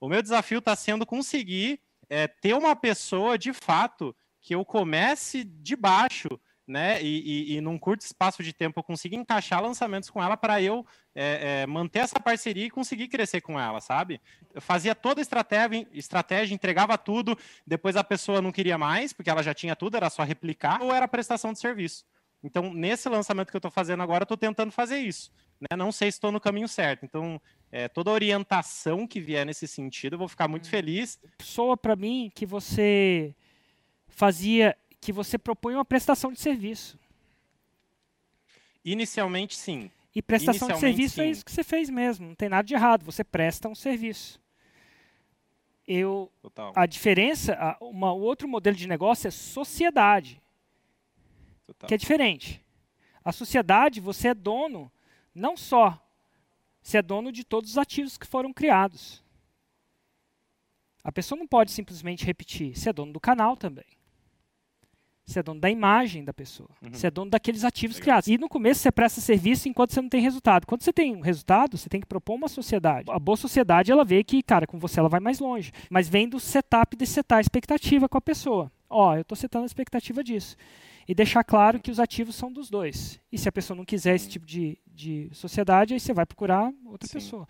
O meu desafio está sendo conseguir é, ter uma pessoa de fato que eu comece de baixo né? E, e, e, num curto espaço de tempo eu consiga encaixar lançamentos com ela para eu é, é, manter essa parceria e conseguir crescer com ela, sabe? Eu fazia toda a estratégia, estratégia, entregava tudo, depois a pessoa não queria mais, porque ela já tinha tudo, era só replicar, ou era prestação de serviço. Então, nesse lançamento que eu estou fazendo agora, eu estou tentando fazer isso. Né? Não sei se estou no caminho certo. Então, é, toda orientação que vier nesse sentido, eu vou ficar muito hum. feliz. Soa para mim que você fazia que você propõe uma prestação de serviço. Inicialmente, sim. E prestação de serviço é sim. é isso que você fez mesmo. Não tem nada de errado. Você presta um serviço. Eu, Total. a diferença, a, uma, o outro modelo de negócio é sociedade, Total. que é diferente. A sociedade, você é dono, não só, você é dono de todos os ativos que foram criados. A pessoa não pode simplesmente repetir, você é dono do canal também. Você é dono da imagem da pessoa. Uhum. Você é dono daqueles ativos Legal. criados. E no começo você presta serviço enquanto você não tem resultado. Quando você tem um resultado, você tem que propor uma sociedade. A boa sociedade, ela vê que, cara, com você ela vai mais longe. Mas vem do setup de setar a expectativa com a pessoa. Ó, eu estou setando a expectativa disso. E deixar claro que os ativos são dos dois. E se a pessoa não quiser esse tipo de, de sociedade, aí você vai procurar outra Sim. pessoa.